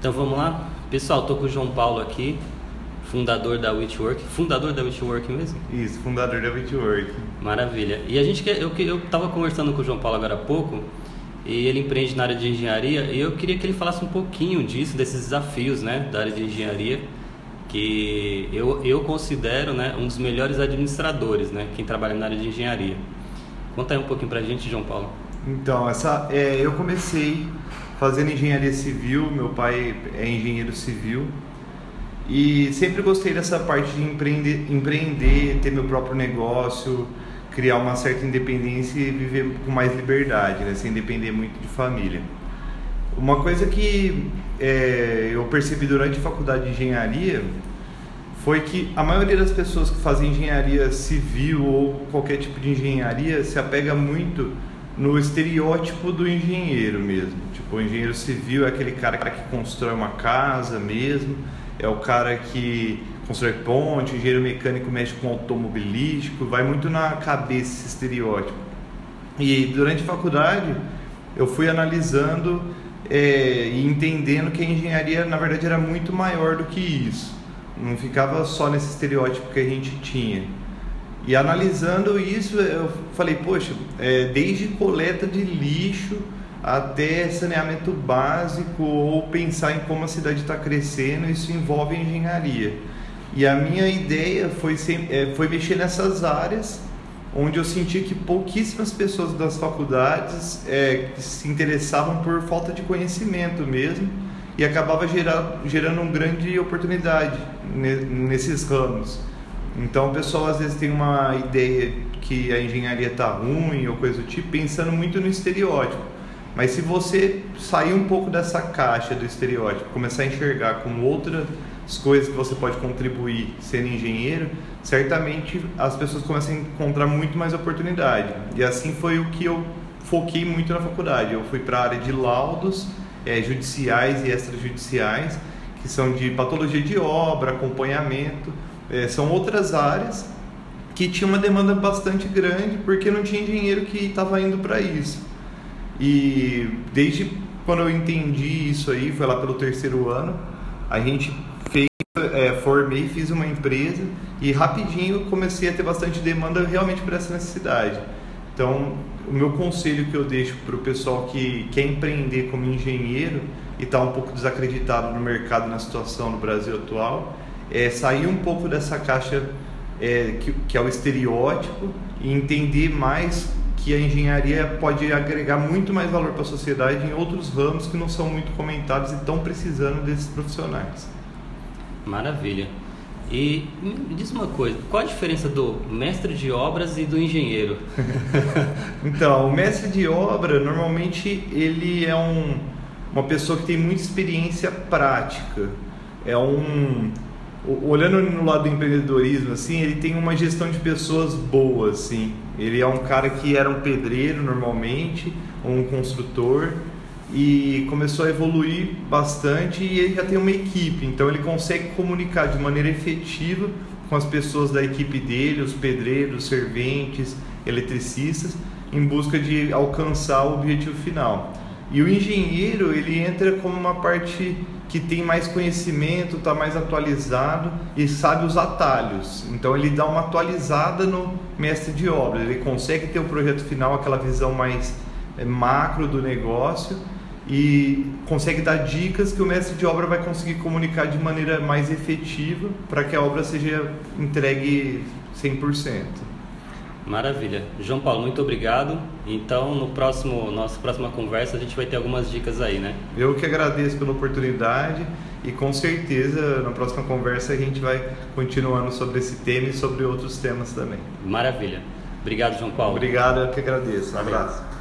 Então vamos lá? Pessoal, tô com o João Paulo aqui, fundador da Witchwork. Fundador da Witchwork mesmo? Isso, fundador da Witchwork. Maravilha. E a gente quer, eu, eu tava conversando com o João Paulo agora há pouco, e ele empreende na área de engenharia, e eu queria que ele falasse um pouquinho disso, desses desafios, né, da área de engenharia, que eu, eu considero, né, um dos melhores administradores, né, quem trabalha na área de engenharia. Conta aí um pouquinho pra gente, João Paulo. Então, essa, é, eu comecei fazendo engenharia civil, meu pai é engenheiro civil e sempre gostei dessa parte de empreender, empreender, ter meu próprio negócio, criar uma certa independência e viver com mais liberdade, né, sem depender muito de família. Uma coisa que é, eu percebi durante a faculdade de engenharia foi que a maioria das pessoas que fazem engenharia civil ou qualquer tipo de engenharia se apega muito no estereótipo do engenheiro mesmo. Tipo, o engenheiro civil é aquele cara que constrói uma casa mesmo, é o cara que constrói ponte, o engenheiro mecânico mexe com automobilístico, vai muito na cabeça esse estereótipo. E durante a faculdade eu fui analisando é, e entendendo que a engenharia na verdade era muito maior do que isso. Não ficava só nesse estereótipo que a gente tinha. E analisando isso, eu falei, poxa, é, desde coleta de lixo até saneamento básico ou pensar em como a cidade está crescendo, isso envolve engenharia. E a minha ideia foi, é, foi mexer nessas áreas onde eu senti que pouquíssimas pessoas das faculdades é, se interessavam por falta de conhecimento mesmo e acabava gerar, gerando uma grande oportunidade nesses ramos. Então o pessoal às vezes tem uma ideia que a engenharia está ruim ou coisa do tipo, pensando muito no estereótipo. Mas se você sair um pouco dessa caixa do estereótipo, começar a enxergar como outras coisas que você pode contribuir sendo engenheiro, certamente as pessoas começam a encontrar muito mais oportunidade. E assim foi o que eu foquei muito na faculdade. Eu fui para a área de laudos é, judiciais e extrajudiciais, que são de patologia de obra, acompanhamento é, são outras áreas que tinha uma demanda bastante grande porque não tinha engenheiro que estava indo para isso. E desde quando eu entendi isso aí, foi lá pelo terceiro ano, a gente fez, é, formei, fiz uma empresa e rapidinho comecei a ter bastante demanda realmente por essa necessidade. Então, o meu conselho que eu deixo para o pessoal que quer empreender como engenheiro e está um pouco desacreditado no mercado, na situação no Brasil atual, é sair um pouco dessa caixa é, que, que é o estereótipo e entender mais que a engenharia pode agregar muito mais valor para a sociedade em outros ramos que não são muito comentados e estão precisando desses profissionais. Maravilha. E me diz uma coisa, qual a diferença do mestre de obras e do engenheiro? então, o mestre de obra, normalmente, ele é um, uma pessoa que tem muita experiência prática. É um, olhando no lado do empreendedorismo, assim, ele tem uma gestão de pessoas boa, assim. Ele é um cara que era um pedreiro normalmente, ou um construtor, e começou a evoluir bastante e ele já tem uma equipe, então ele consegue comunicar de maneira efetiva com as pessoas da equipe dele, os pedreiros, serventes, eletricistas, em busca de alcançar o objetivo final. E o engenheiro, ele entra como uma parte que tem mais conhecimento, está mais atualizado e sabe os atalhos. Então ele dá uma atualizada no mestre de obra, ele consegue ter o projeto final, aquela visão mais é, macro do negócio e consegue dar dicas que o mestre de obra vai conseguir comunicar de maneira mais efetiva para que a obra seja entregue 100%. Maravilha. João Paulo, muito obrigado. Então, no próximo, nossa próxima conversa, a gente vai ter algumas dicas aí, né? Eu que agradeço pela oportunidade e com certeza na próxima conversa a gente vai continuando sobre esse tema e sobre outros temas também. Maravilha. Obrigado, João Paulo. Obrigado, eu que agradeço. Um abraço.